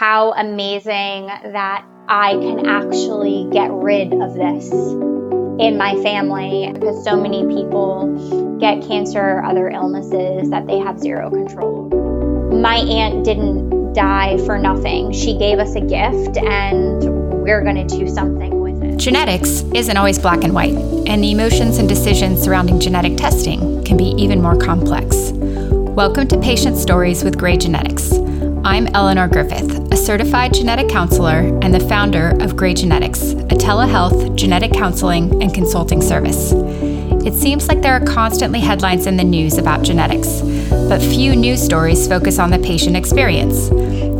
how amazing that I can actually get rid of this in my family because so many people get cancer or other illnesses that they have zero control over. My aunt didn't die for nothing. She gave us a gift and we're going to do something with it. Genetics isn't always black and white, and the emotions and decisions surrounding genetic testing can be even more complex. Welcome to Patient Stories with Grey Genetics. I'm Eleanor Griffith, a certified genetic counselor and the founder of Grey Genetics, a telehealth genetic counseling and consulting service. It seems like there are constantly headlines in the news about genetics, but few news stories focus on the patient experience.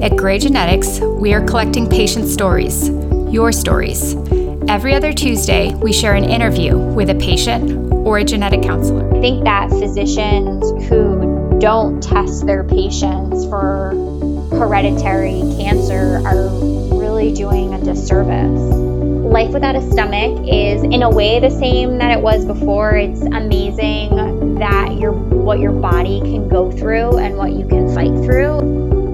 At Grey Genetics, we are collecting patient stories, your stories. Every other Tuesday, we share an interview with a patient or a genetic counselor. I think that physicians who don't test their patients for hereditary cancer are really doing a disservice. Life without a stomach is in a way the same that it was before. It's amazing that your what your body can go through and what you can fight through.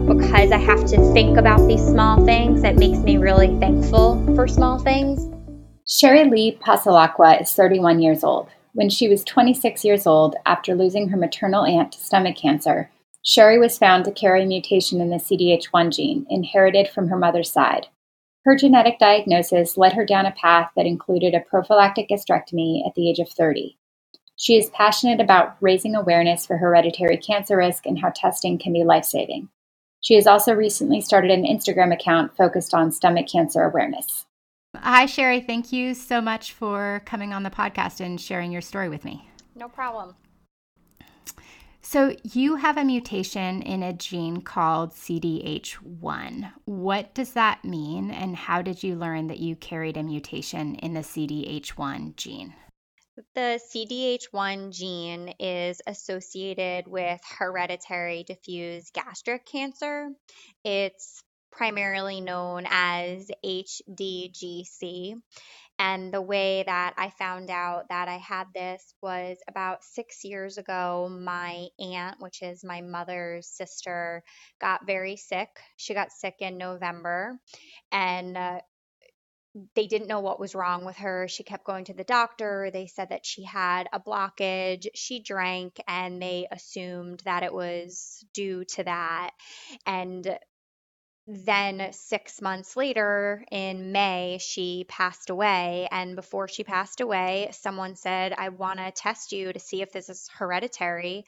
Because I have to think about these small things, it makes me really thankful for small things. Sherry Lee Pasalacqua is 31 years old. When she was 26 years old, after losing her maternal aunt to stomach cancer, Sherry was found to carry a mutation in the CDH1 gene, inherited from her mother's side. Her genetic diagnosis led her down a path that included a prophylactic gastrectomy at the age of 30. She is passionate about raising awareness for hereditary cancer risk and how testing can be life saving. She has also recently started an Instagram account focused on stomach cancer awareness. Hi, Sherry. Thank you so much for coming on the podcast and sharing your story with me. No problem. So, you have a mutation in a gene called CDH1. What does that mean, and how did you learn that you carried a mutation in the CDH1 gene? The CDH1 gene is associated with hereditary diffuse gastric cancer. It's primarily known as HDGC. And the way that I found out that I had this was about six years ago. My aunt, which is my mother's sister, got very sick. She got sick in November and uh, they didn't know what was wrong with her. She kept going to the doctor. They said that she had a blockage. She drank and they assumed that it was due to that. And then six months later in May, she passed away. And before she passed away, someone said, I want to test you to see if this is hereditary.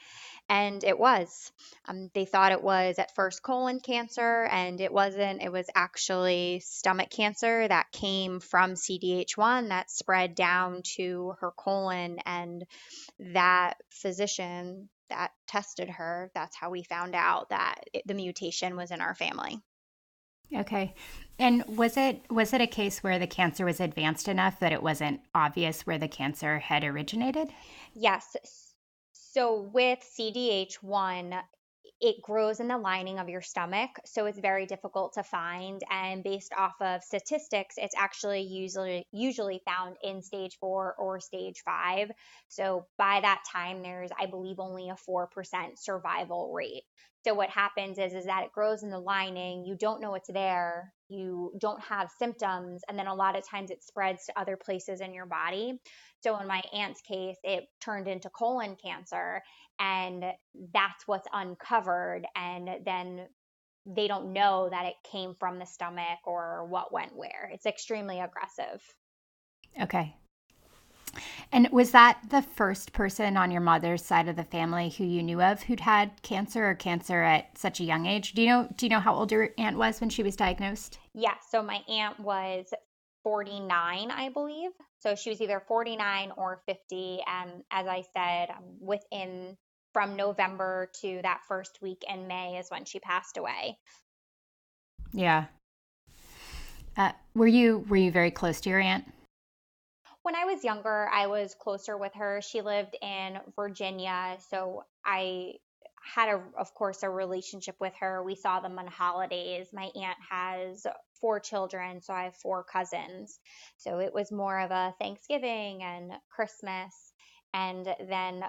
And it was. Um, they thought it was at first colon cancer, and it wasn't. It was actually stomach cancer that came from CDH1 that spread down to her colon. And that physician that tested her, that's how we found out that it, the mutation was in our family. Okay. And was it was it a case where the cancer was advanced enough that it wasn't obvious where the cancer had originated? Yes. So with CDH1, it grows in the lining of your stomach, so it's very difficult to find. And based off of statistics, it's actually usually usually found in stage four or stage five. So by that time, there's I believe only a four percent survival rate. So what happens is is that it grows in the lining. You don't know it's there. You don't have symptoms, and then a lot of times it spreads to other places in your body. So in my aunt's case, it turned into colon cancer, and that's what's uncovered. And then they don't know that it came from the stomach or what went where. It's extremely aggressive. Okay. And was that the first person on your mother's side of the family who you knew of who'd had cancer or cancer at such a young age? Do you know do you know how old your aunt was when she was diagnosed? Yeah, so my aunt was 49, I believe. So she was either 49 or 50 and as I said, within from November to that first week in May is when she passed away. Yeah. Uh, were you were you very close to your aunt? When I was younger, I was closer with her. She lived in Virginia, so I had a of course a relationship with her. We saw them on holidays. My aunt has four children, so I have four cousins. So it was more of a Thanksgiving and Christmas. And then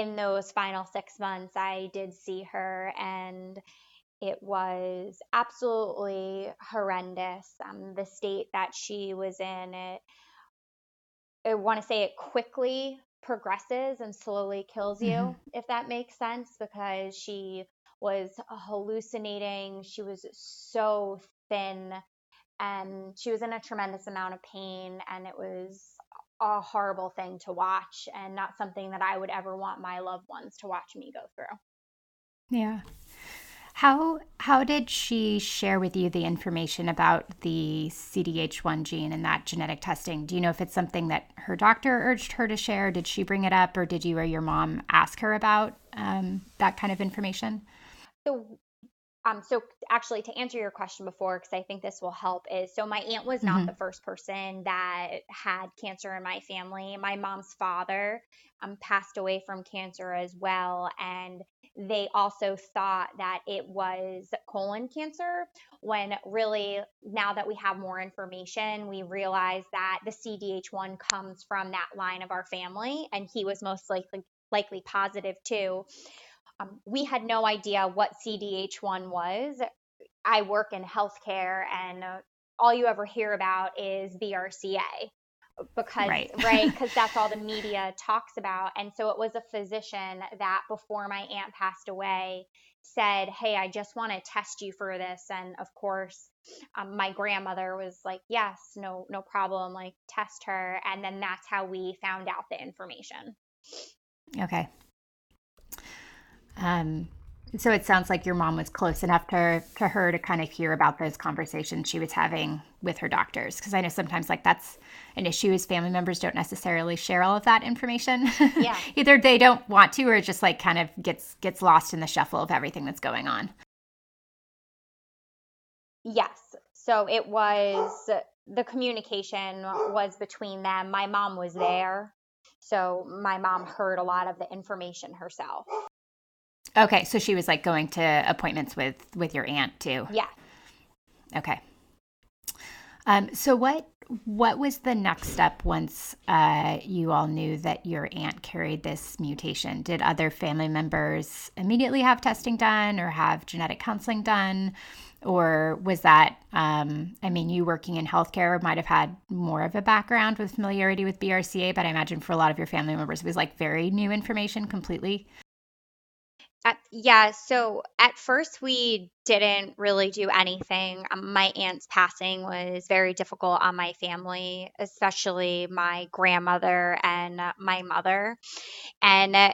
in those final 6 months I did see her and It was absolutely horrendous. Um, the state that she was in, it, I want to say it quickly progresses and slowly kills you, mm-hmm. if that makes sense, because she was hallucinating. She was so thin and she was in a tremendous amount of pain and it was a horrible thing to watch and not something that I would ever want my loved ones to watch me go through. Yeah. How how did she share with you the information about the CDH1 gene and that genetic testing? Do you know if it's something that her doctor urged her to share? Did she bring it up, or did you or your mom ask her about um, that kind of information? So um, so actually to answer your question before, because I think this will help, is so my aunt was not mm-hmm. the first person that had cancer in my family. My mom's father um, passed away from cancer as well, and they also thought that it was colon cancer. When really, now that we have more information, we realize that the CDH1 comes from that line of our family, and he was most likely likely positive too. Um, we had no idea what CDH1 was. I work in healthcare, and uh, all you ever hear about is BRCA because right. because that's all the media talks about. And so it was a physician that before my aunt passed away said hey i just want to test you for this. And of course um, my grandmother was like yes no no problem like test her. And then that's how we found out the information. Okay um, so it sounds like your mom was close enough to to her to kind of hear about those conversations she was having with her doctors because I know sometimes like that's an issue is family members don't necessarily share all of that information. Yeah. Either they don't want to or it just like kind of gets gets lost in the shuffle of everything that's going on. Yes. So it was the communication was between them. My mom was there. So my mom heard a lot of the information herself. Okay, so she was like going to appointments with with your aunt too. Yeah. Okay. Um, so what what was the next step once uh, you all knew that your aunt carried this mutation? Did other family members immediately have testing done or have genetic counseling done? Or was that, um, I mean, you working in healthcare might have had more of a background with familiarity with BRCA, but I imagine for a lot of your family members, it was like very new information completely. Yeah, so at first we didn't really do anything. Um, my aunt's passing was very difficult on my family, especially my grandmother and uh, my mother. And uh,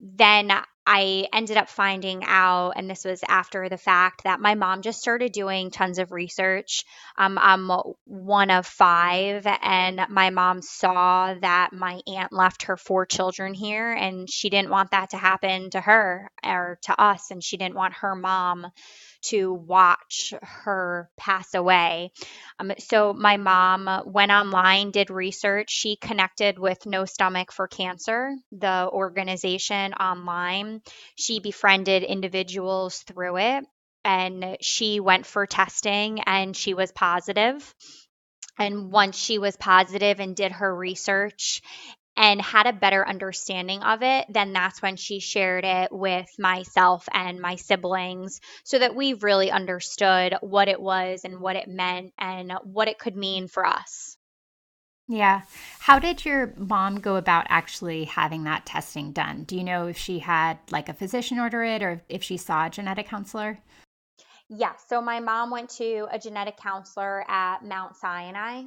then I ended up finding out, and this was after the fact, that my mom just started doing tons of research. Um, I'm one of five, and my mom saw that my aunt left her four children here, and she didn't want that to happen to her or to us, and she didn't want her mom to watch her pass away. Um, so my mom went online, did research. She connected with No Stomach for Cancer, the organization online. She befriended individuals through it and she went for testing and she was positive. And once she was positive and did her research and had a better understanding of it, then that's when she shared it with myself and my siblings so that we really understood what it was and what it meant and what it could mean for us. Yeah. How did your mom go about actually having that testing done? Do you know if she had like a physician order it or if she saw a genetic counselor? Yeah. So my mom went to a genetic counselor at Mount Sinai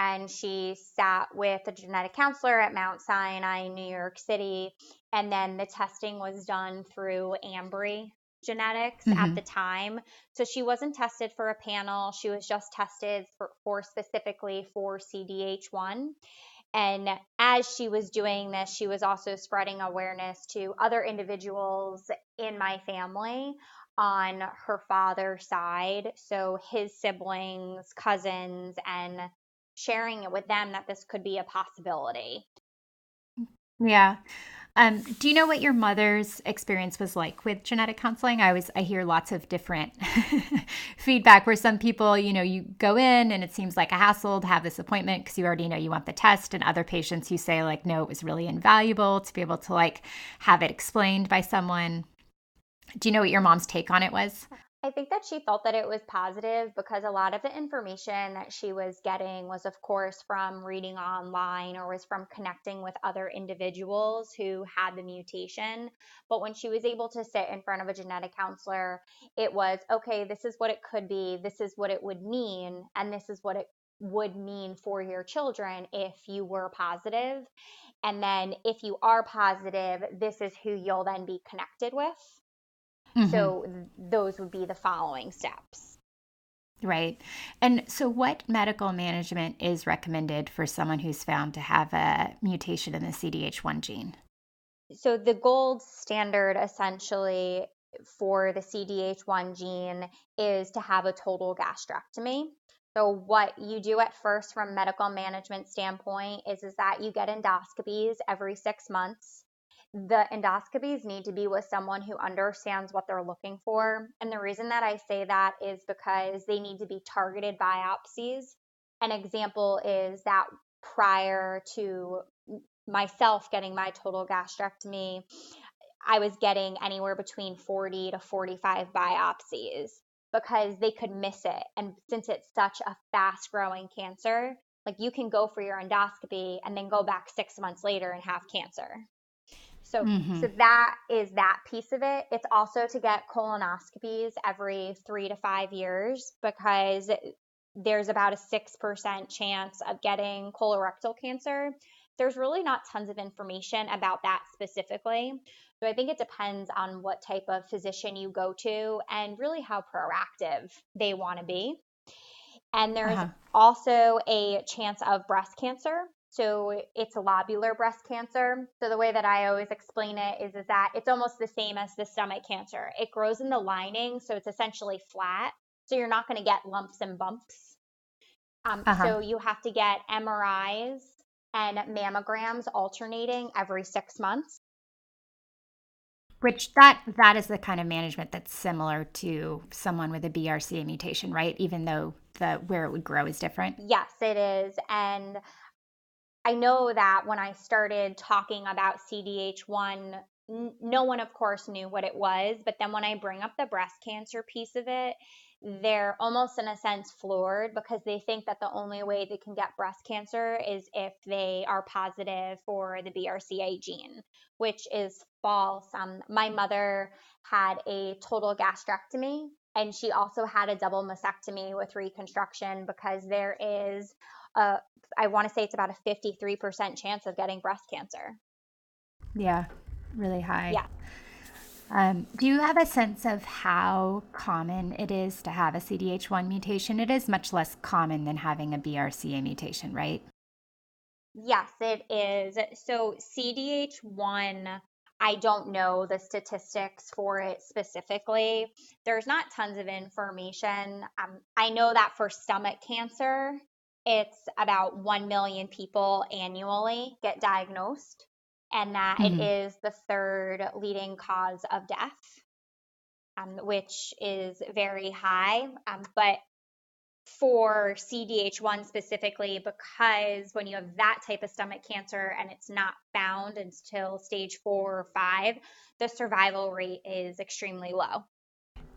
and she sat with a genetic counselor at Mount Sinai in New York City. And then the testing was done through Ambry Genetics mm-hmm. at the time. So she wasn't tested for a panel, she was just tested for, for specifically for CDH1. And as she was doing this, she was also spreading awareness to other individuals in my family on her father's side. So his siblings, cousins, and sharing it with them that this could be a possibility. Yeah. Um, do you know what your mother's experience was like with genetic counseling? I always I hear lots of different feedback where some people, you know, you go in and it seems like a hassle to have this appointment because you already know you want the test, and other patients you say like, no, it was really invaluable to be able to like have it explained by someone. Do you know what your mom's take on it was? I think that she felt that it was positive because a lot of the information that she was getting was, of course, from reading online or was from connecting with other individuals who had the mutation. But when she was able to sit in front of a genetic counselor, it was okay, this is what it could be, this is what it would mean, and this is what it would mean for your children if you were positive. And then if you are positive, this is who you'll then be connected with. Mm-hmm. So th- those would be the following steps. Right. And so, what medical management is recommended for someone who's found to have a mutation in the CDH1 gene? So, the gold standard essentially for the CDH1 gene is to have a total gastrectomy. So, what you do at first from medical management standpoint is, is that you get endoscopies every six months the endoscopies need to be with someone who understands what they're looking for. And the reason that I say that is because they need to be targeted biopsies. An example is that prior to myself getting my total gastrectomy, I was getting anywhere between 40 to 45 biopsies because they could miss it. And since it's such a fast growing cancer, like you can go for your endoscopy and then go back six months later and have cancer. So, mm-hmm. so that is that piece of it. It's also to get colonoscopies every three to five years because there's about a 6% chance of getting colorectal cancer. There's really not tons of information about that specifically. So I think it depends on what type of physician you go to and really how proactive they want to be. And there's uh-huh. also a chance of breast cancer. So it's lobular breast cancer. So the way that I always explain it is, is that it's almost the same as the stomach cancer. It grows in the lining, so it's essentially flat. So you're not going to get lumps and bumps. Um, uh-huh. So you have to get MRIs and mammograms alternating every six months. Which that that is the kind of management that's similar to someone with a BRCA mutation, right? Even though the where it would grow is different. Yes, it is, and I know that when I started talking about CDH1, n- no one, of course, knew what it was. But then when I bring up the breast cancer piece of it, they're almost in a sense floored because they think that the only way they can get breast cancer is if they are positive for the BRCA gene, which is false. Um, my mother had a total gastrectomy and she also had a double mastectomy with reconstruction because there is a I want to say it's about a 53% chance of getting breast cancer. Yeah, really high. Yeah. Um, do you have a sense of how common it is to have a CDH1 mutation? It is much less common than having a BRCA mutation, right? Yes, it is. So, CDH1, I don't know the statistics for it specifically. There's not tons of information. Um, I know that for stomach cancer, it's about 1 million people annually get diagnosed, and that mm-hmm. it is the third leading cause of death, um, which is very high. Um, but for CDH1 specifically, because when you have that type of stomach cancer and it's not found until stage four or five, the survival rate is extremely low.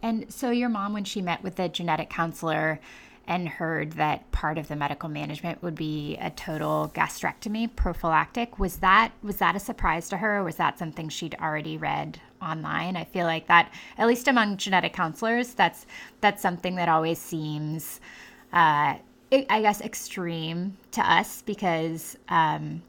And so, your mom, when she met with the genetic counselor, and heard that part of the medical management would be a total gastrectomy prophylactic. Was that was that a surprise to her or was that something she'd already read online? I feel like that at least among genetic counselors that's that's something that always seems uh, I guess extreme to us because um,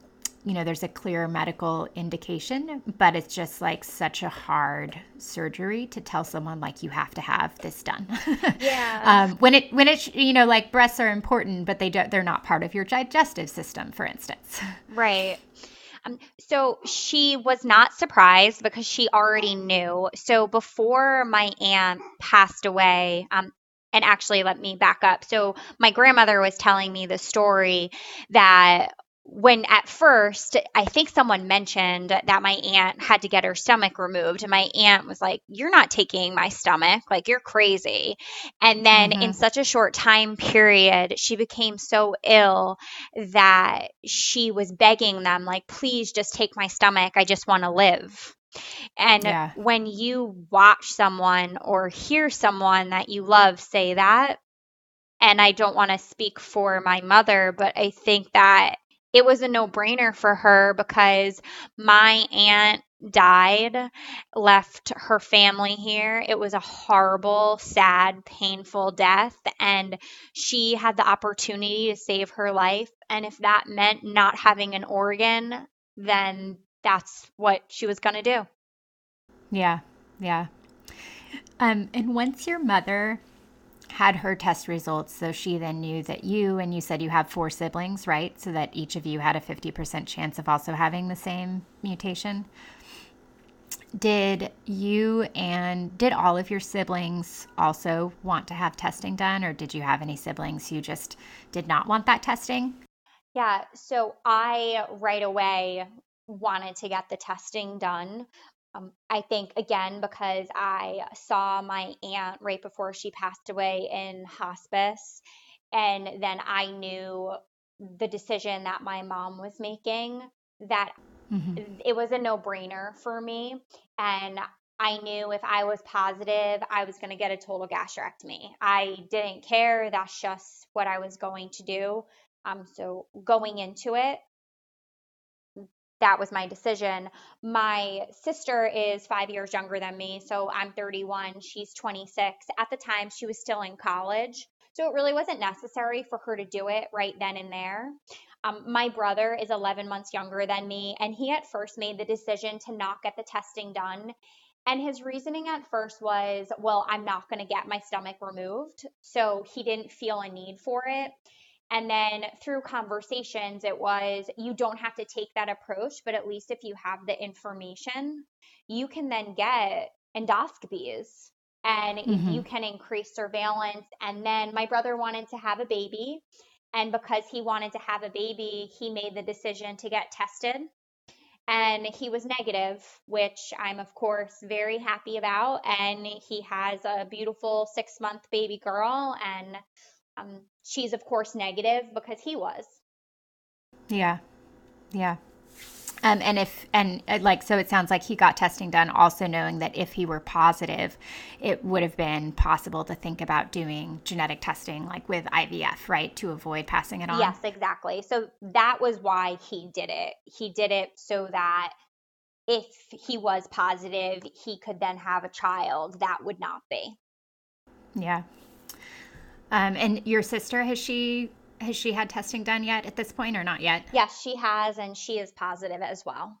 you know, there's a clear medical indication, but it's just like such a hard surgery to tell someone like you have to have this done. Yeah. um, when it when it you know like breasts are important, but they don't they're not part of your digestive system, for instance. Right. Um, so she was not surprised because she already knew. So before my aunt passed away, um, and actually let me back up. So my grandmother was telling me the story that when at first I think someone mentioned that my aunt had to get her stomach removed, and my aunt was like, You're not taking my stomach, like you're crazy. And then mm-hmm. in such a short time period, she became so ill that she was begging them, like, please just take my stomach. I just want to live. And Yeah. when you watch someone or hear someone that you love say that, and I don't want to speak for my mother, but I think that it was a no brainer for her because my aunt died, left her family here. It was a horrible, sad, painful death. And she had the opportunity to save her life. And if that meant not having an organ, then that's what she was going to do. Yeah. Yeah. Um, and once your mother had her test results, so she then knew that you and you said you have four siblings, right? So that each of you had a 50% chance of also having the same mutation. Did you and did all of your siblings also want to have testing done, or did you have any siblings who just did not want that testing? Yeah, so I right away wanted to get the testing done. Um, I think, again, because I saw my aunt right before she passed away in hospice, and then I knew the decision that my mom was making, that Mm-hmm. it was a no brainer for me. And I knew if I was positive, I was going to get a total gastrectomy. I didn't care. That's just what I was going to do. Um, so going into it, that was my decision. My sister is five years younger than me, so I'm 31. She's 26. At the time, she was still in college. So it really wasn't necessary for her to do it right then and there. Um, my brother is 11 months younger than me, and he at first made the decision to not get the testing done. And his reasoning at first was, well, I'm not going to get my stomach removed. So he didn't feel a need for it. And then through conversations, it was you don't have to take that approach, but at least if you have the information, you can then get endoscopies and Mhm. you can increase surveillance. And then my brother wanted to have a baby. And because he wanted to have a baby, he made the decision to get tested. And he was negative, which I'm, of course, very happy about. And he has a beautiful six month baby girl. And um, she's, of course, negative because he was. Yeah. Yeah. Um, and if and uh, like so it sounds like he got testing done also knowing that if he were positive it would have been possible to think about doing genetic testing like with ivf right to avoid passing it on Yes, exactly. So that was why he did it. He did it so that if he was positive, he could then have a child that would not be. yeah um, and your sister has she has she had testing done yet at this point or not yet Yes, she has, and she is positive as well.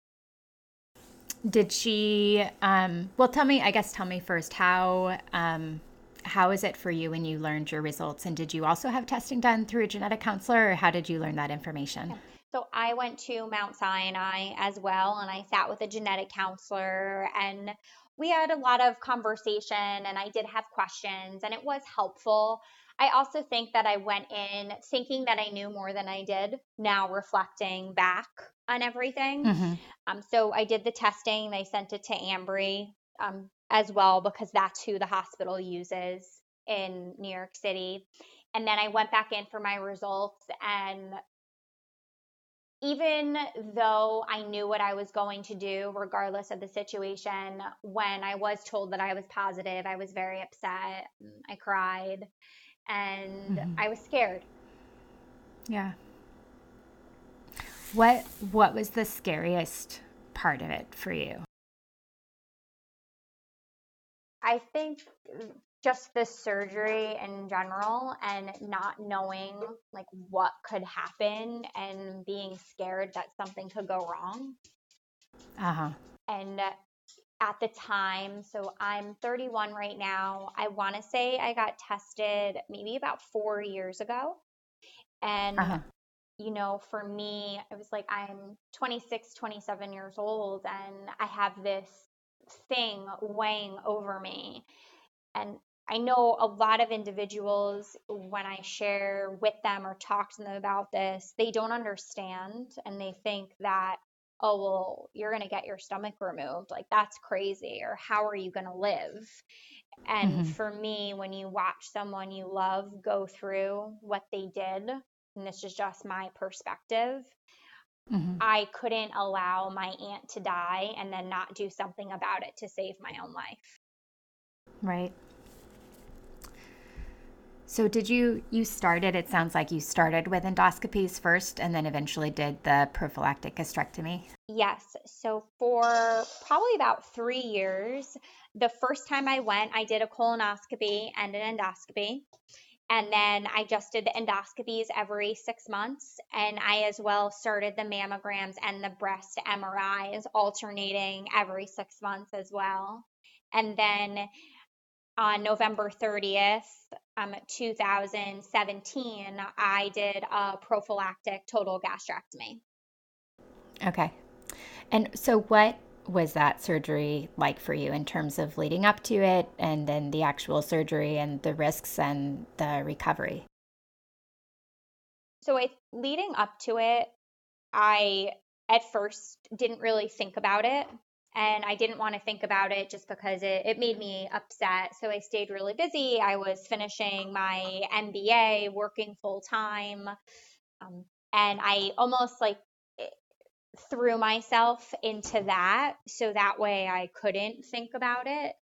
did she um, well tell me i guess tell me first how um, how is it for you when you learned your results and did you also have testing done through a genetic counselor or how did you learn that information So I went to Mount Sinai as well, and I sat with a genetic counselor, and we had a lot of conversation, and I did have questions, and it was helpful. I also think that I went in thinking that I knew more than I did, now reflecting back on everything. hmm Um, so I did the testing. They sent it to Ambry um, as well because that's who the hospital uses in New York City. And then I went back in for my results. And even though I knew what I was going to do, regardless of the situation, when I was told that I was positive, I was very upset. I cried and Mhm. I was scared. Yeah. What what was the scariest part of it for you? I think just the surgery in general and not knowing like what could happen and being scared that something could go wrong. Uh-huh. And at the time, so I'm 31 right now. I want to say I got tested maybe about 4 years ago. And Uh-huh. you know, for me, it was like I'm 26, 27 years old and I have this thing weighing over me. And I know a lot of individuals, when I share with them or talk to them about this, they don't understand and they think that, oh, well, you're going to get your stomach removed. Like, that's crazy. Or how are you going to live? And Mhm. for me, when you watch someone you love go through what they did, and this is just my perspective, mm-hmm. I couldn't allow my aunt to die and then not do something about it to save my own life. Right. So did you you started it sounds like you started with endoscopies first and then eventually did the prophylactic gastrectomy? Yes. So for probably about 3 years, the first time I went, I did a colonoscopy and an endoscopy. And then I just did the endoscopies every six months. And I as well started the mammograms and the breast MRIs alternating every six months as well. And then on November 30th, um, 2017, I did a prophylactic total gastrectomy. Okay. And so, what was that surgery like for you in terms of leading up to it and then the actual surgery and the risks and the recovery? So, I, leading up to it, I at first didn't really think about it. And I didn't want to think about it just because it, it made me upset. So I stayed really busy. I was finishing my MBA, working full time. Um, and I almost like threw myself into that so that way I couldn't think about it.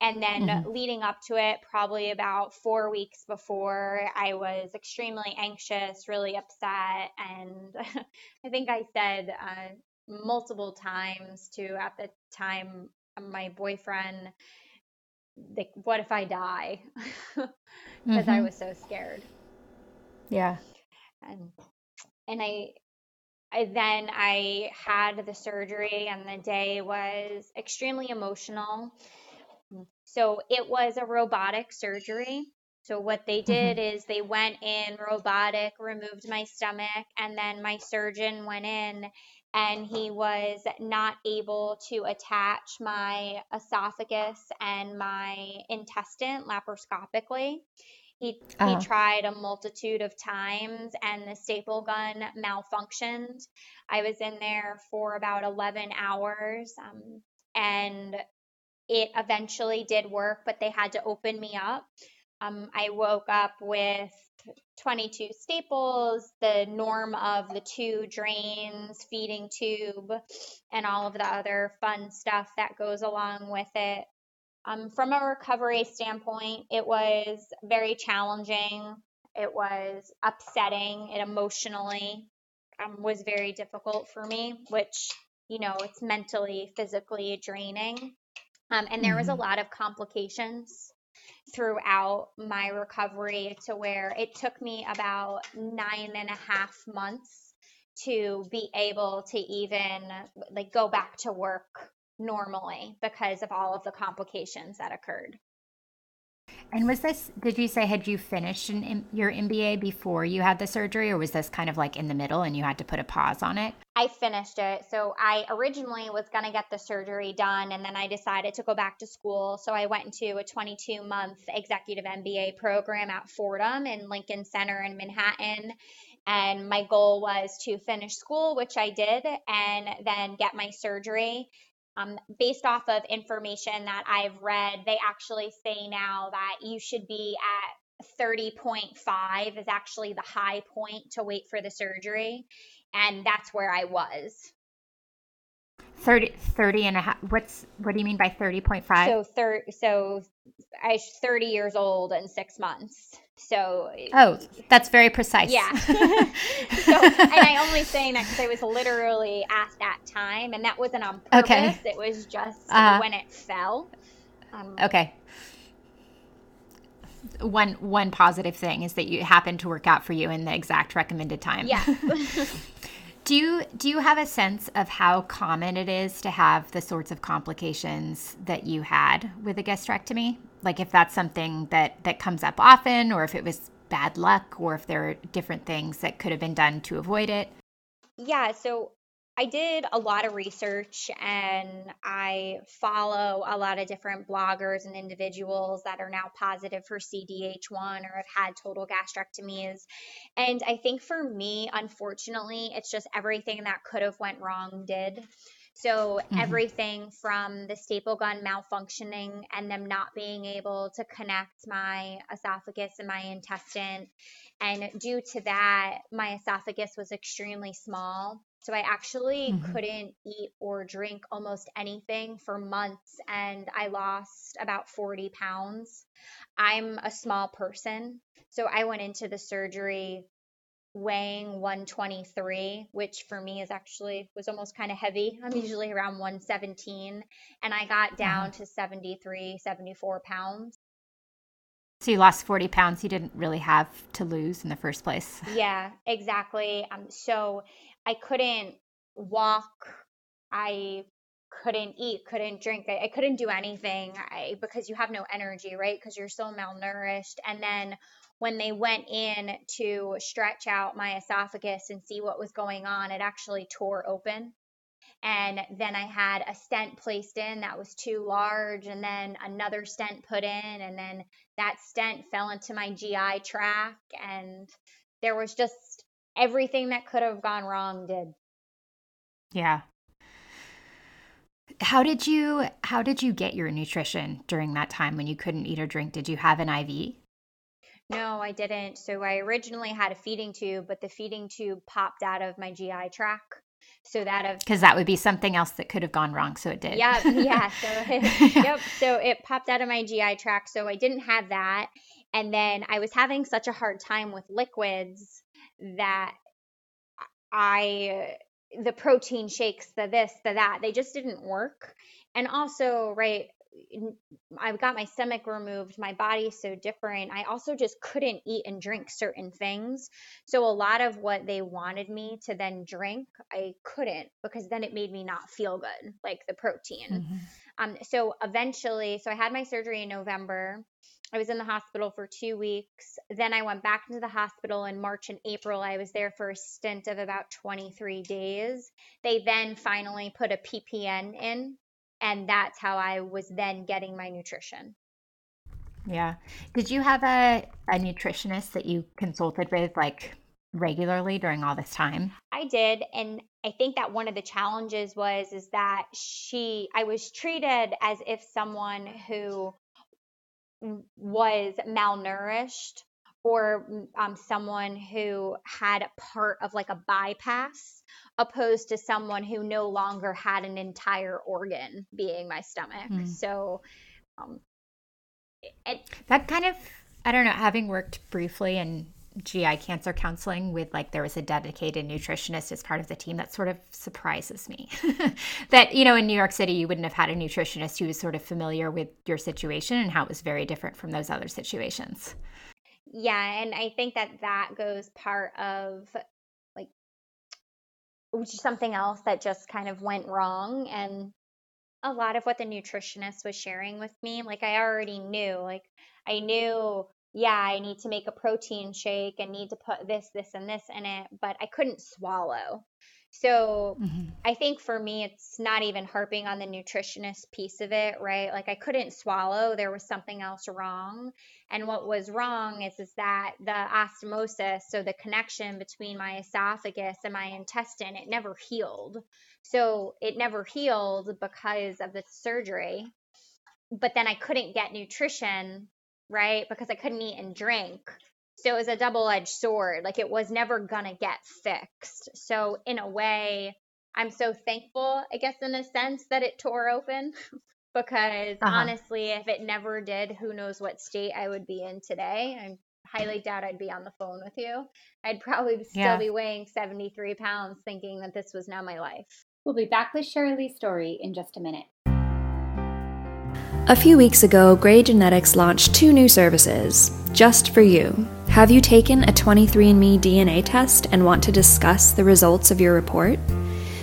And then mm-hmm. leading up to it, probably about four weeks before, I was extremely anxious, really upset. And I think I said uh, multiple times to, at the time, my boyfriend, like, what if I die? Because mm-hmm. I was so scared. Yeah. And, and I, I then I had the surgery and the day was extremely emotional. So it was a robotic surgery. So what they did mm-hmm. is they went in robotic, removed my stomach, and then my surgeon went in and he was not able to attach my esophagus and my intestine laparoscopically. He, uh-huh. he tried a multitude of times and the staple gun malfunctioned. I was in there for about 11 hours um, and it eventually did work, but they had to open me up. Um, I woke up with 22 staples, the norm of the two drains, feeding tube, and all of the other fun stuff that goes along with it. Um, from a recovery standpoint, it was very challenging. It was upsetting. It emotionally um, was very difficult for me, which, you know, it's mentally, physically draining. Um, and there was a mm-hmm. lot of complications throughout my recovery to where it took me about nine and a half months to be able to even like go back to work normally because of all of the complications that occurred. And was this, did you say, had you finished an, your MBA before you had the surgery, or was this kind of like in the middle and you had to put a pause on it? I finished it. So I originally was going to get the surgery done, and then I decided to go back to school. So I went into a 22 month executive MBA program at Fordham in Lincoln Center in Manhattan. And my goal was to finish school, which I did, and then get my surgery. Um, based off of information that I've read, they actually say now that you should be at 30.5 is actually the high point to wait for the surgery. And that's where I was. 30, 30 and a half. What's, what do you mean by 30.5? So, thir- so I was 30 years old and six months. So oh, that's very precise. Yeah. so, and I only saying that because I was literally at that time, and that wasn't on purpose. Okay. It was just uh, when it fell. Um, okay. One one positive thing is that you happened to work out for you in the exact recommended time. Yeah. do you do you have a sense of how common it is to have the sorts of complications that you had with a gastrectomy? like if that's something that that comes up often or if it was bad luck or if there are different things that could have been done to avoid it yeah so I did a lot of research and I follow a lot of different bloggers and individuals that are now positive for CDH1 or have had total gastrectomies. And I think for me, unfortunately, it's just everything that could have went wrong did. So mm-hmm. everything from the staple gun malfunctioning and them not being able to connect my esophagus and my intestine. And due to that, my esophagus was extremely small. So I actually mm-hmm. couldn't eat or drink almost anything for months and I lost about 40 pounds. I'm a small person. So I went into the surgery weighing 123, which for me is actually was almost kind of heavy. I'm usually around 117 and I got down uh-huh. to 73, 74 pounds. So you lost 40 pounds you didn't really have to lose in the first place. Yeah, exactly. Um, so I couldn't walk. I couldn't eat, couldn't drink. I, I couldn't do anything I, because you have no energy, right? Because you're so malnourished. And then when they went in to stretch out my esophagus and see what was going on, it actually tore open and then I had a stent placed in that was too large, and then another stent put in, and then that stent fell into my GI tract, and there was just everything that could have gone wrong did. Yeah. How did you how did you get your nutrition during that time when you couldn't eat or drink? Did you have an IV? No, I didn't. So I originally had a feeding tube, but the feeding tube popped out of my GI tract so that of because that would be something else that could have gone wrong so it did yeah yeah so it, yep so it popped out of my gi tract so i didn't have that and then i was having such a hard time with liquids that i the protein shakes the this the that they just didn't work and also right I got my stomach removed. My body's so different. I also just couldn't eat and drink certain things. So a lot of what they wanted me to then drink, I couldn't because then it made me not feel good, like the protein. Mm-hmm. Um, so eventually, so I had my surgery in November. I was in the hospital for two weeks. Then I went back into the hospital in March and April. I was there for a stint of about 23 days. They then finally put a PPN in and that's how I was then getting my nutrition. Yeah. Did you have a, a nutritionist that you consulted with like regularly during all this time? I did. And I think that one of the challenges was is that she I was treated as if someone who was malnourished or um, someone who had part of like a bypass opposed to someone who no longer had an entire organ being my stomach mm. so um, it, that kind of i don't know having worked briefly in gi cancer counseling with like there was a dedicated nutritionist as part of the team that sort of surprises me. That you know in new york city you wouldn't have had a nutritionist who was sort of familiar with your situation and how it was very different from those other situations. Yeah, and I think that that goes part of like something else that just kind of went wrong and a lot of what the nutritionist was sharing with me, like I already knew, like I knew yeah, I need to make a protein shake and need to put this, this, and this in it, but I couldn't swallow. So mm-hmm. I think for me, it's not even harping on the nutritionist piece of it, right? Like I couldn't swallow. There was something else wrong. And what was wrong is, is that the osmosis, so the connection between my esophagus and my intestine, it never healed. So it never healed because of the surgery. But then I couldn't get nutrition, right? Because I couldn't eat and drink. So it was a double edged sword. Like it was never going to get fixed. So, in a way, I'm so thankful, I guess, in a sense, that it tore open. because uh-huh. honestly, if it never did, who knows what state I would be in today. I highly doubt I'd be on the phone with you. I'd probably still yeah. be weighing 73 pounds thinking that this was now my life. We'll be back with Shirley's story in just a minute. A few weeks ago, Grey Genetics launched two new services just for you. Have you taken a 23andMe DNA test and want to discuss the results of your report?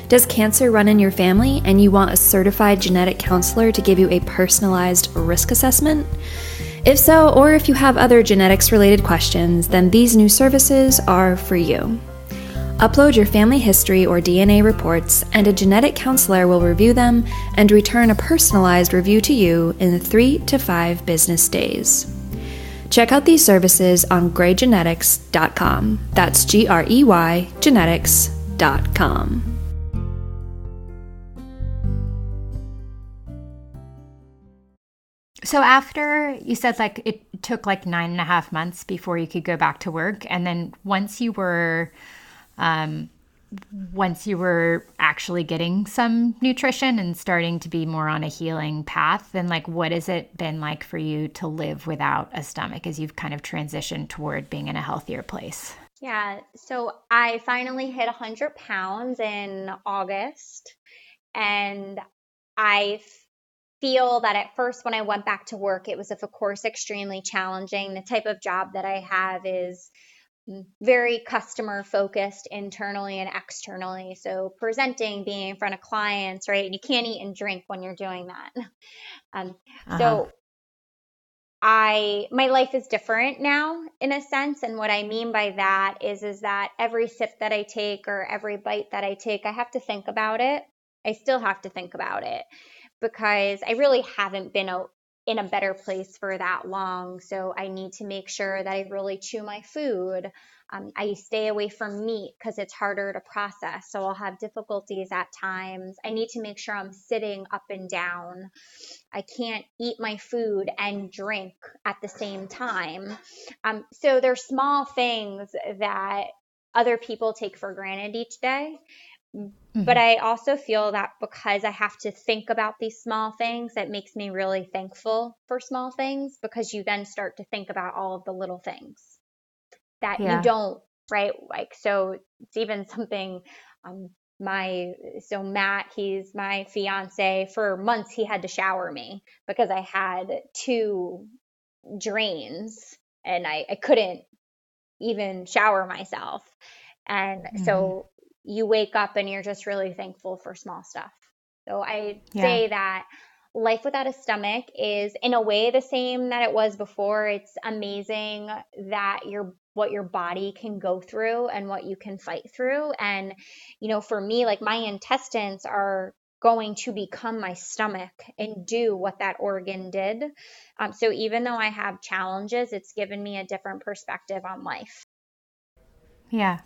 Does cancer run in your family and you want a certified genetic counselor to give you a personalized risk assessment? If so, or if you have other genetics related questions, then these new services are for you. Upload your family history or DNA reports, and a genetic counselor will review them and return a personalized review to you in three to five business days. Check out these services on greygenetics.com. That's G R E Y genetics.com. So after you said like it took like nine and a half months before you could go back to work, and then once you were um, once you were actually getting some nutrition and starting to be more on a healing path, then like what has it been like for you to live without a stomach as you've kind of transitioned toward being in a healthier place? Yeah, so I finally hit 100 pounds in August, and I feel that at first when I went back to work, it was, of course, extremely challenging. The type of job that I have is very customer focused internally and externally. So presenting, being in front of clients, right? You can't eat and drink when you're doing that. Um, uh-huh. So I my life is different now in a sense and what I mean by that is is that every sip that I take or every bite that I take I have to think about it. I still have to think about it because I really haven't been a, in a better place for that long. So I need to make sure that I really chew my food. Um, I stay away from meat because it's harder to process. So I'll have difficulties at times. I need to make sure I'm sitting up and down. I can't eat my food and drink at the same time. Um, so there's small things that other people take for granted each day. Mm-hmm. But I also feel that because I have to think about these small things, that makes me really thankful for small things because you then start to think about all of the little things that yeah. you don't, right? Like, so it's even something, um, my, so Matt, he's my fiance. For months, he had to shower me because I had two drains and I, I couldn't even shower myself. And mm-hmm. so you wake up and you're just really thankful for small stuff. So I yeah. say that life without a stomach is in a way the same that it was before. It's amazing that your what your body can go through and what you can fight through and you know for me like my intestines are going to become my stomach and do what that organ did. Um, so even though I have challenges, it's given me a different perspective on life. Yeah,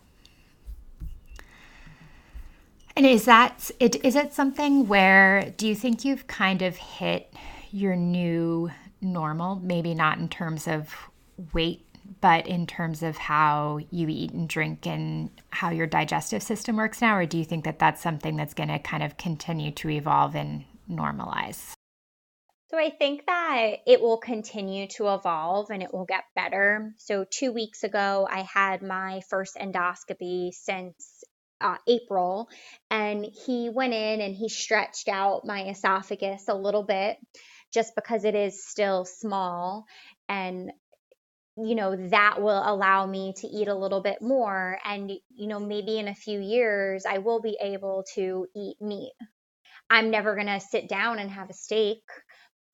and is that it? Is it something where do you think you've kind of hit your new normal? Maybe not in terms of weight, but in terms of how you eat and drink and how your digestive system works now, or do you think that that's something that's going to kind of continue to evolve and normalize? So I think that it will continue to evolve and it will get better. So 2 weeks ago I had my first endoscopy since uh, April, and he went in and he stretched out my esophagus a little bit just because it is still small. And you know, that will allow me to eat a little bit more. And, you know, maybe in a few years, I will be able to eat meat. I'm never going to sit down and have a steak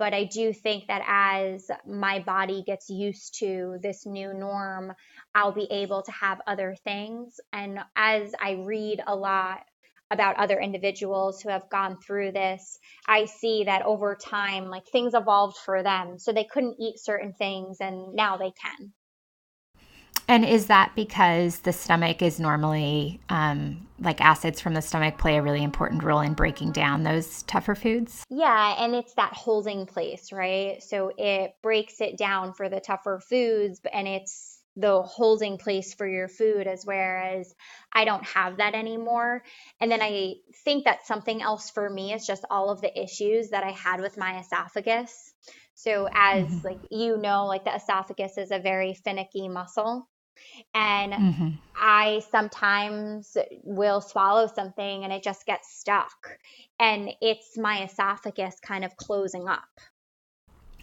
but I do think that as my body gets used to this new norm, I'll be able to have other things. And as I read a lot about other individuals who have gone through this, I see that over time, like things evolved for them. So they couldn't eat certain things and now they can. And is that because the stomach is normally um, like acids from the stomach play a really important role in breaking down those tougher foods? Yeah, and it's that holding place, right? So it breaks it down for the tougher foods, and it's the holding place for your food as whereas I don't have that anymore. And then I think that something else for me is just all of the issues that I had with my esophagus. So as mm-hmm. like you know, like the esophagus is a very finicky muscle. And mm-hmm. I sometimes will swallow something and it just gets stuck. And it's my esophagus kind of closing up.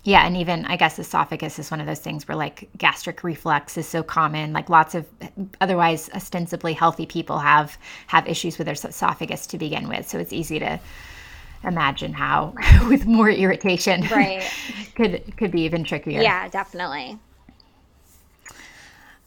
Yeah, and even I guess esophagus is one of those things where like gastric reflux is so common. Like lots of otherwise ostensibly healthy people have have issues with their esophagus to begin with. So it's easy to imagine how with more irritation right could could be even trickier. Yeah, definitely.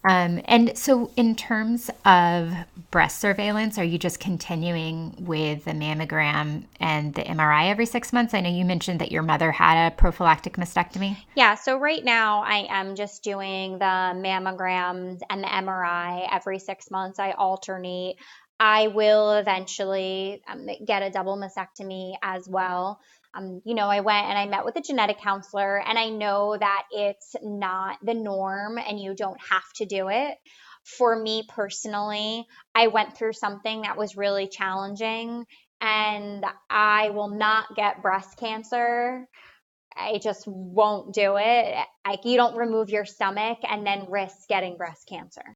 Um, and so, in terms of breast surveillance, are you just continuing with the mammogram and the MRI every six months? I know you mentioned that your mother had a prophylactic mastectomy. Yeah, so right now I am just doing the mammograms and the MRI every six months. I alternate. I will eventually um, get a double mastectomy as well um, you know, I went and I met with a genetic counselor, and I know that it's not the norm and you don't have to do it. for me personally, I went through something that was really challenging and I will not get breast cancer. I just won't do it. Like you don't remove your stomach and then risk getting breast cancer.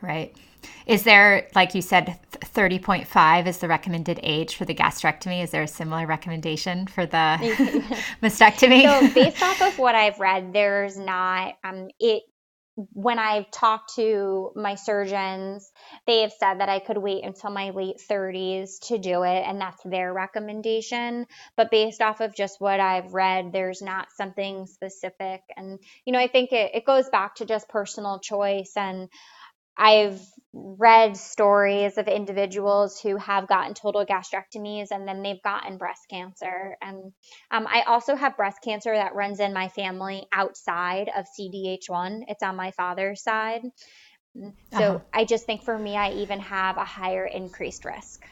Right. Is there, like you said, 30.5 is the recommended age for the gastrectomy? Is there a similar recommendation for the mastectomy? So, based off of what I've read, there's not, um, it, when I've talked to my surgeons, they have said that I could wait until my late 30s to do it, and that's their recommendation. But based off of just what I've read, there's not something specific. And, you know, I think it, it goes back to just personal choice and I've read stories of individuals who have gotten total gastrectomies and then they've gotten breast cancer. And um, I also have breast cancer that runs in my family outside of CDH1, it's on my father's side. So uh-huh. I just think for me, I even have a higher increased risk.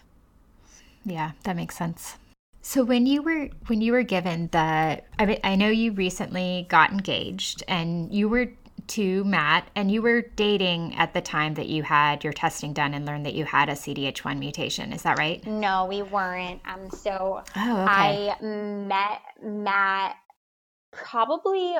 Yeah, that makes sense. So when you were when you were given the I mean I know you recently got engaged and you were to Matt, and you were dating at the time that you had your testing done and learned that you had a CDH1 mutation. Is that right? No, we weren't. Um, so oh, okay. I met Matt probably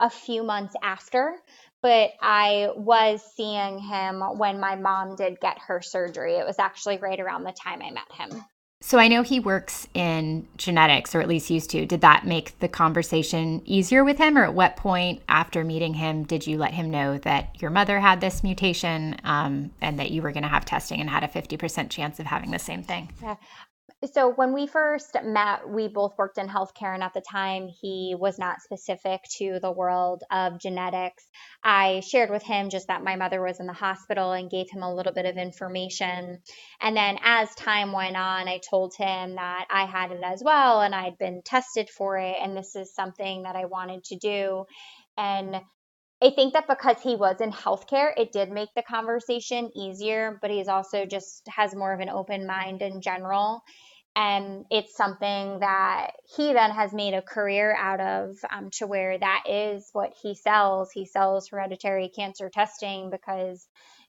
a few months after, but I was seeing him when my mom did get her surgery. It was actually right around the time I met him. So I know he works in genetics, or at least used to. Did that make the conversation easier with him, or at what point after meeting him did you let him know that your mother had this mutation um, and that you were going to have testing and had a 50% chance of having the same thing? Yeah. So when we first met, we both worked in healthcare, and at the time, he was not specific to the world of genetics. I shared with him just that my mother was in the hospital and gave him a little bit of information. And then as time went on, I told him that I had it as well, and I'd been tested for it, and this is something that I wanted to do. And I think that because he was in healthcare, it did make the conversation easier, but he's also just has more of an open mind in general. And it's something that he then has made a career out of um, to where that is what he sells. He sells hereditary cancer testing because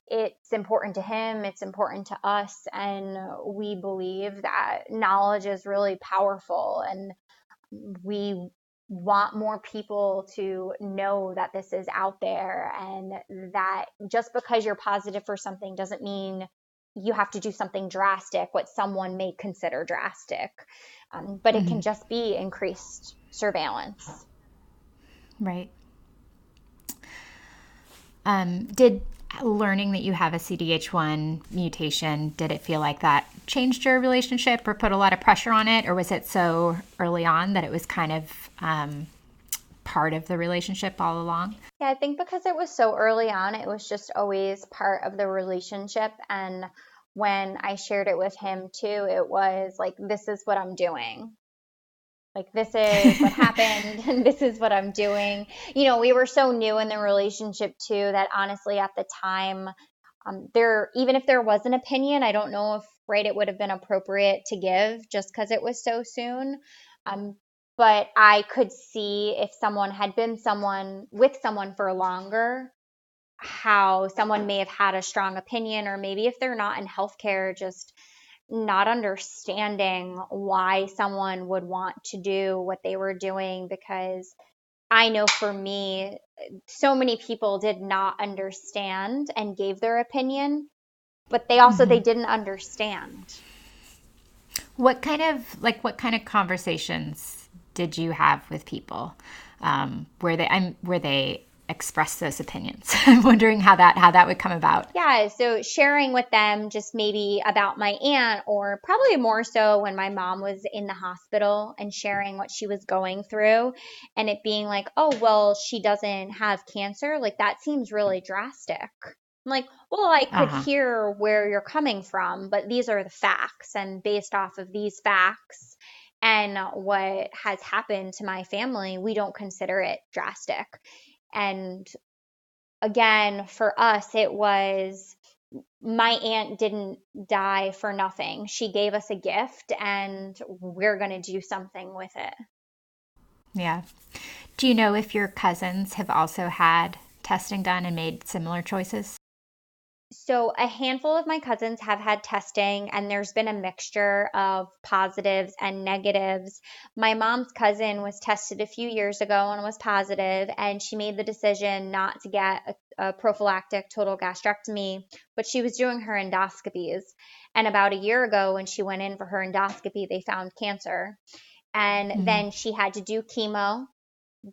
it's important to him it's important to us and we believe that knowledge is really powerful and we want more people to know that this is out there and that just because you're positive for something doesn't mean you have to do something drastic, what someone may consider drastic. Um, but mm-hmm. it can mm-hmm. just be increased surveillance. Right. Um, did learning that you have a CDH1 mutation, did it feel like that changed your relationship or put a lot of pressure on it? Or was it so early on that it was kind of um, part of the relationship all along? Yeah, I think because it was so early on, it was just always part of the relationship. And when I shared it with him too, it was like, this is what I'm doing. Like, this is what happened, and this is what I'm doing. You know, we were so new in the relationship too that honestly, at the time, um, there, even if there was an opinion, I don't know if, right, it would have been appropriate to give just because it was so soon. Um, but I could see if someone had been someone with someone for longer, how someone may have had a strong opinion, or maybe if they're not in healthcare, just not understanding why someone would want to do what they were doing. Because I know for me, so many people did not understand and gave their opinion, but they also mm-hmm. they didn't understand. What kind of like what kind of conversations did you have with people um, where they I'm where they express those opinions i'm wondering how that how that would come about yeah so sharing with them just maybe about my aunt or probably more so when my mom was in the hospital and sharing what she was going through and it being like oh well she doesn't have cancer like that seems really drastic I'm like, well, I could uh-huh. hear where you're coming from, but these are the facts. And based off of these facts, and what has happened to my family, we don't consider it drastic. And again, for us, it was my aunt didn't die for nothing. She gave us a gift, and we're going to do something with it. Yeah. Do you know if your cousins have also had testing done and made similar choices? So, a handful of my cousins have had testing, and there's been a mixture of positives and negatives. My mom's cousin was tested a few years ago and was positive, and she made the decision not to get a, a prophylactic total gastrectomy, but she was doing her endoscopies. And about a year ago, when she went in for her endoscopy, they found cancer. And mm-hmm. then she had to do chemo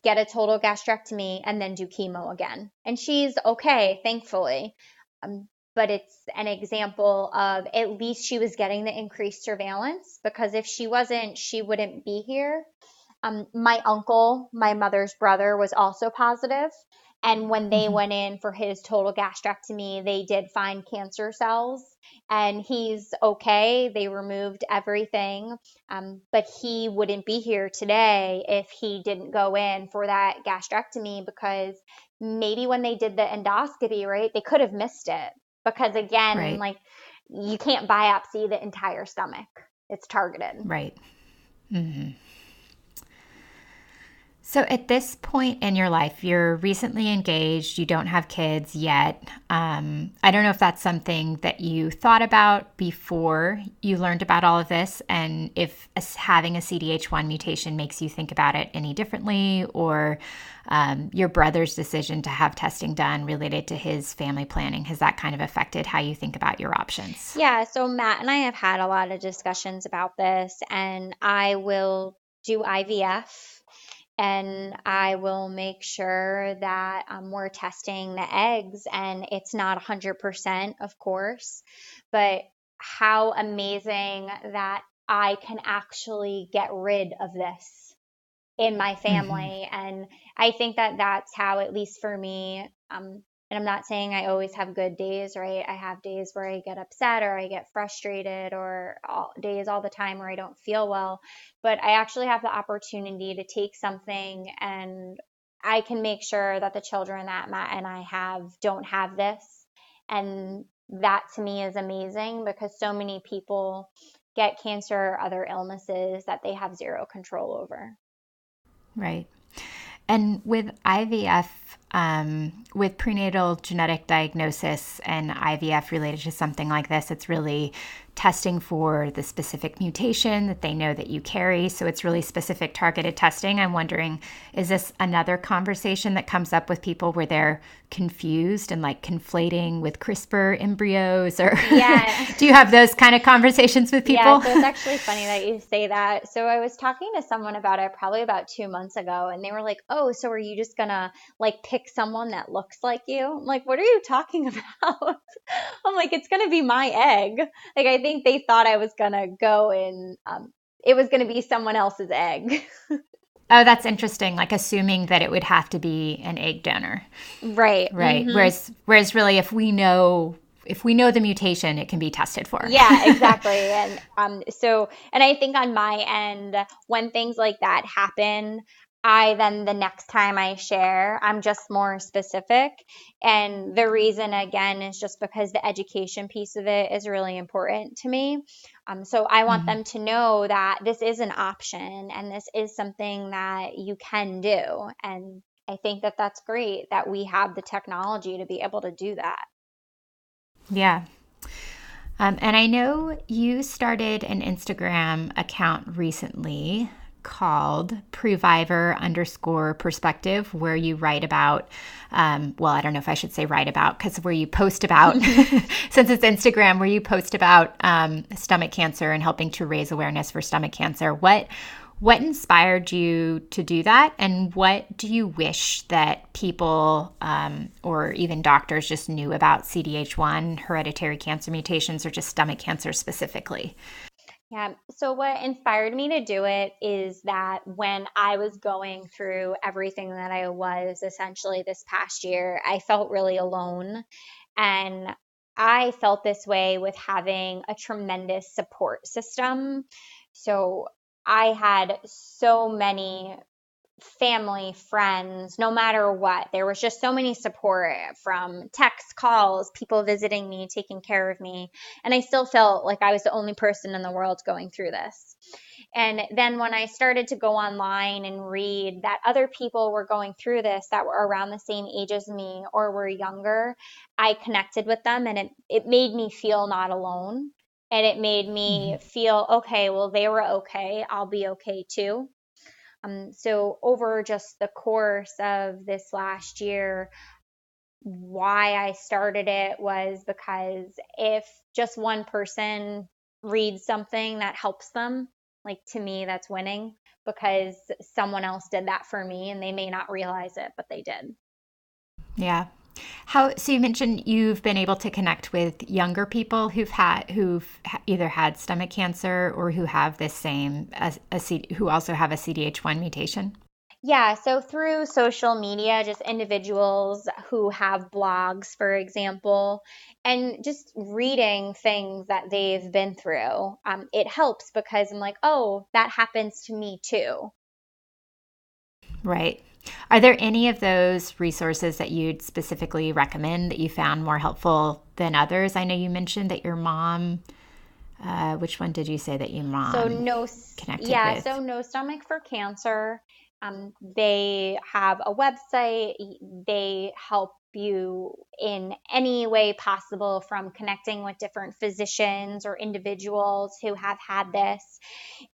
get a total gastrectomy and then do chemo again. And she's okay, thankfully. Um, but it's an example of at least she was getting the increased surveillance because if she wasn't, she wouldn't be here. Um, my uncle, my mother's brother, was also positive. And when they mm-hmm. went in for his total gastrectomy, they did find cancer cells and he's okay. They removed everything. Um, but he wouldn't be here today if he didn't go in for that gastrectomy because maybe when they did the endoscopy, right, they could have missed it because again, right. like you can't biopsy the entire stomach. It's targeted. Right. Mm-hmm. So, at this point in your life, you're recently engaged, you don't have kids yet. Um, I don't know if that's something that you thought about before you learned about all of this, and if having a CDH1 mutation makes you think about it any differently, or um, your brother's decision to have testing done related to his family planning. Has that kind of affected how you think about your options? Yeah, so Matt and I have had a lot of discussions about this, and I will do IVF and I will make sure that um, we're testing the eggs and it's not 100%, of course, but how amazing that I can actually get rid of this in my mm-hmm. family. Mm-hmm. And I think that that's how, at least for me, um, and I'm not saying I always have good days, right? I have days where I get upset or I get frustrated or all, days all the time where I don't feel well. But I actually have the opportunity to take something and I can make sure that the children that Matt and I have don't have this. And that to me is amazing because so many people get cancer or other illnesses that they have zero control over. Right. And with IVF, um, with prenatal genetic diagnosis and IVF related to something like this, it's really testing for the specific mutation that they know that you carry. So it's really specific targeted testing. I'm wondering, is this another conversation that comes up with people where they're confused and like conflating with CRISPR embryos or yeah. do you have those kind of conversations with people? Yeah, so it's actually funny that you say that. So I was talking to someone about it probably about two months ago and they were like, Oh, so are you just gonna like pick someone that looks like you? I'm like, what are you talking about? I'm like, it's gonna be my egg. Like I think they thought I was gonna go and um, it was gonna be someone else's egg. oh, that's interesting. Like assuming that it would have to be an egg donor. Right. Right. Mm-hmm. Whereas whereas really if we know if we know the mutation, it can be tested for. Yeah, exactly. and um, so, and I think on my end, when things like that happen, I then the next time I share, I'm just more specific. And the reason, again, is just because the education piece of it is really important to me. Um, so I want mm-hmm. them to know that this is an option and this is something that you can do. And I think that that's great that we have the technology to be able to do that. Yeah. Um, and I know you started an Instagram account recently called Previvor underscore perspective, where you write about, um, well, I don't know if I should say write about, because where you post about, since it's Instagram, where you post about um, stomach cancer and helping to raise awareness for stomach cancer. What what inspired you to do that, and what do you wish that people um, or even doctors just knew about CDH1, hereditary cancer mutations, or just stomach cancer specifically? Yeah. So, what inspired me to do it is that when I was going through everything that I was essentially this past year, I felt really alone. And I felt this way with having a tremendous support system. So, I had so many family, friends, no matter what. There was just so many support from text calls, people visiting me, taking care of me. And I still felt like I was the only person in the world going through this. And then when I started to go online and read that other people were going through this that were around the same age as me or were younger, I connected with them and it, it made me feel not alone. And it made me mm-hmm. feel, okay, well, they were okay. I'll be okay too. Um, so, over just the course of this last year, why I started it was because if just one person reads something that helps them, like to me, that's winning because someone else did that for me and they may not realize it, but they did. Yeah. How so you mentioned you've been able to connect with younger people who've had who've either had stomach cancer or who have this same a, a C, who also have a CDH1 mutation? Yeah, so through social media, just individuals who have blogs, for example, and just reading things that they've been through, um, it helps because I'm like, oh, that happens to me too. Right. Are there any of those resources that you'd specifically recommend that you found more helpful than others? I know you mentioned that your mom. Uh, which one did you say that your mom so no connected yeah with? so no stomach for cancer um, they have a website. They help you in any way possible from connecting with different physicians or individuals who have had this.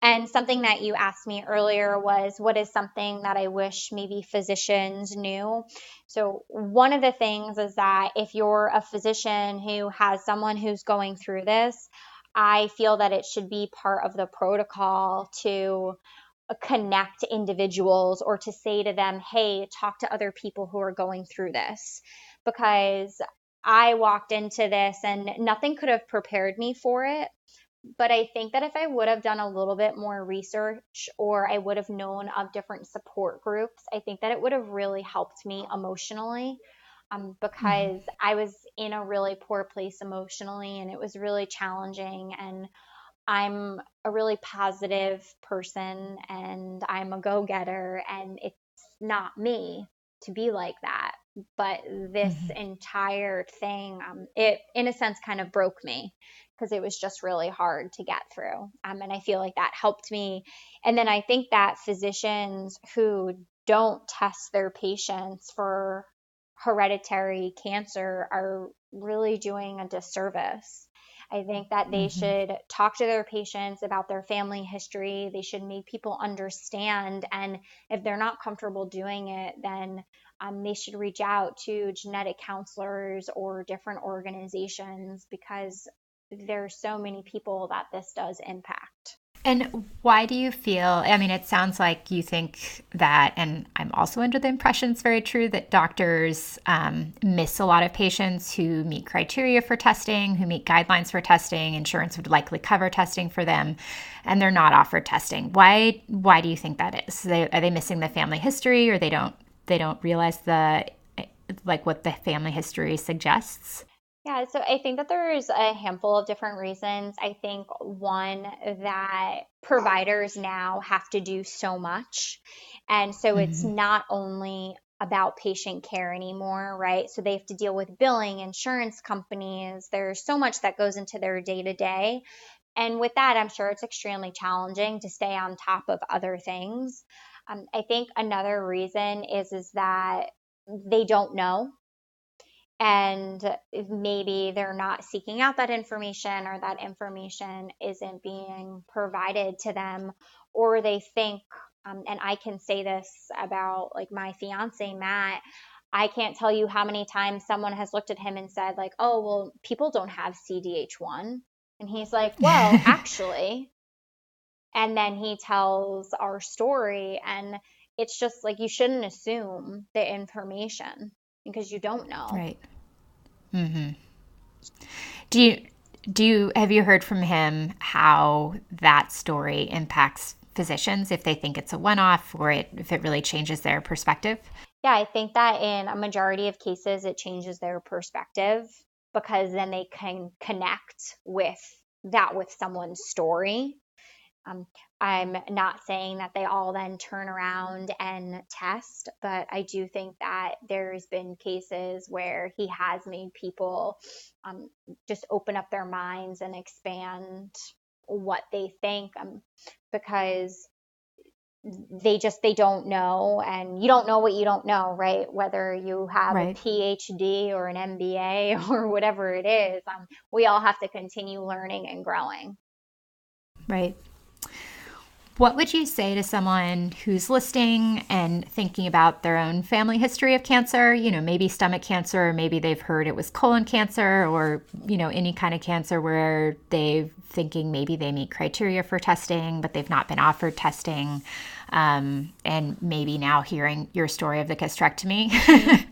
And something that you asked me earlier was what is something that I wish maybe physicians knew? So, one of the things is that if you're a physician who has someone who's going through this, I feel that it should be part of the protocol to connect individuals or to say to them, hey, talk to other people who are going through this. Because I walked into this and nothing could have prepared me for it. But I think that if I would have done a little bit more research or I would have known of different support groups, I think that it would have really helped me emotionally um, mm-hmm. because mm-hmm. I was in a really poor place emotionally and it was really challenging. And I'm a really positive person and I'm a go getter, and it's not me to be like that. But this mm-hmm. entire thing, um, it in a sense kind of broke me because it was just really hard to get through. Um, and I feel like that helped me. And then I think that physicians who don't test their patients for hereditary cancer are really doing a disservice I think that they mm-hmm. should talk to their patients about their family history. They should make people understand. And if they're not comfortable doing it, then um, they should reach out to genetic counselors or different organizations because there are so many people that this does impact. And why do you feel? I mean, it sounds like you think that, and I'm also under the impression it's very true that doctors um, miss a lot of patients who meet criteria for testing, who meet guidelines for testing. Insurance would likely cover testing for them, and they're not offered testing. Why? Why do you think that is? They, are they missing the family history, or they don't they don't realize the like what the family history suggests? Yeah, so I think that there's a handful of different reasons. I think one that providers now have to do so much. And so mm-hmm. it's not only about patient care anymore, right? So they have to deal with billing, insurance companies. There's so much that goes into their day to day. And with that, I'm sure it's extremely challenging to stay on top of other things. Um, I think another reason is is that they don't know and maybe they're not seeking out that information or that information isn't being provided to them or they think um, and i can say this about like my fiance matt i can't tell you how many times someone has looked at him and said like oh well people don't have cdh1 and he's like well actually and then he tells our story and it's just like you shouldn't assume the information because you don't know. Right. Mm-hmm. Do you do you have you heard from him how that story impacts physicians if they think it's a one-off or it, if it really changes their perspective? Yeah, I think that in a majority of cases it changes their perspective because then they can connect with that with someone's story um, I'm not saying that they all then turn around and test, but I do think that there's been cases where he has made people um, just open up their minds and expand what they think um, because they just they don't know and you don't know what you don't know right? Whether you have right. a phd or an mba or whatever it is um, we all have to continue learning and growing. Right what would you say to someone who's listening and thinking about their own family history of cancer? You know, maybe stomach cancer, or maybe they've heard it was colon cancer, or, you know, any kind of cancer where they're thinking maybe they meet criteria for testing, but they've not been offered testing um, and maybe now hearing your story of the gastrectomy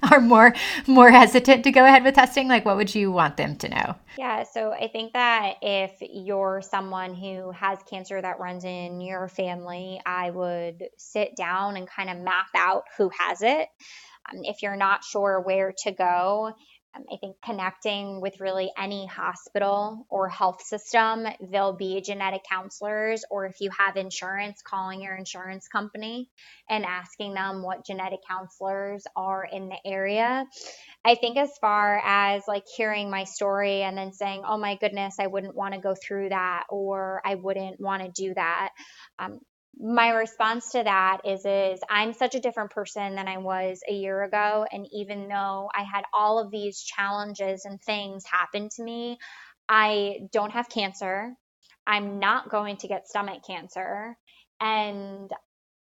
are more more hesitant to go ahead with testing. Like what would you want them to know? Yeah so i think that if you're someone who has cancer that runs in your family i would sit down and kind of map out who has it. Um, if you're not sure where to go I think connecting with really any hospital or health system, there'll be genetic counselors, or if you have insurance, calling your insurance company and asking them what genetic counselors are in the area. I think, as far as like hearing my story and then saying, oh my goodness, I wouldn't want to go through that, or I wouldn't want to do that. Um, my response to that is is I'm such a different person than I was a year ago and even though I had all of these challenges and things happen to me, I don't have cancer. I'm not going to get stomach cancer and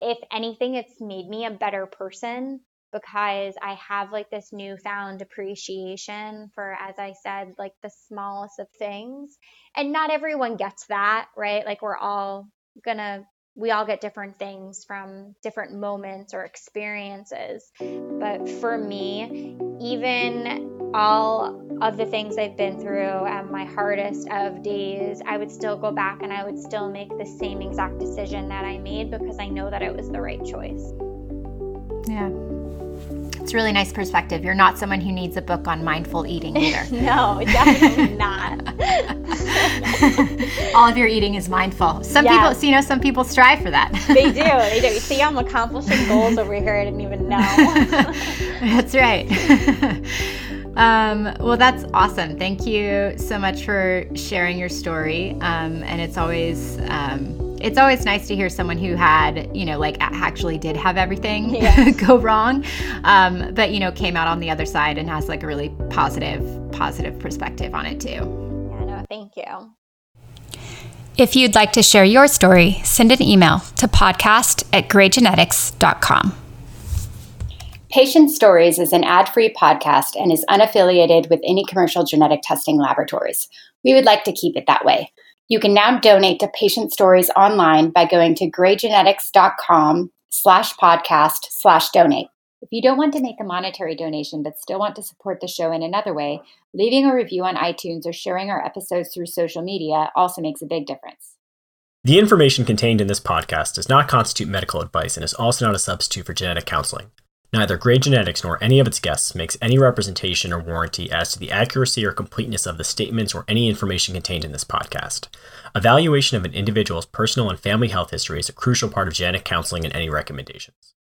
if anything it's made me a better person because I have like this newfound appreciation for, as I said, like the smallest of things. And not everyone gets that, right? Like we're all gonna we all get different things from different moments or experiences. But for me, even all of the things I've been through at my hardest of days, I would still go back and I would still make the same exact decision that I made because I know that it was the right choice. Yeah. It's really nice perspective. You're not someone who needs a book on mindful eating either. no, definitely not. All of your eating is mindful. Some yes. people, so, you know, some people strive for that. they do. They do. See, I'm accomplishing goals over here. I didn't even know. That's right. Um, well, that's awesome. Thank you so much for sharing your story. Um, and it's always um, it's always nice to hear someone who had, you know, like actually did have everything yes. go wrong, um, but you know, came out on the other side and has like a really positive, positive perspective on it too. Yeah, no, thank you. If you'd like to share your story, send an email to podcast at greygenetics.com. Patient Stories is an ad free podcast and is unaffiliated with any commercial genetic testing laboratories. We would like to keep it that way. You can now donate to Patient Stories online by going to greygenetics.com slash podcast slash donate. If you don't want to make a monetary donation but still want to support the show in another way, leaving a review on iTunes or sharing our episodes through social media also makes a big difference. The information contained in this podcast does not constitute medical advice and is also not a substitute for genetic counseling. Neither Grey Genetics nor any of its guests makes any representation or warranty as to the accuracy or completeness of the statements or any information contained in this podcast. Evaluation of an individual's personal and family health history is a crucial part of genetic counseling and any recommendations.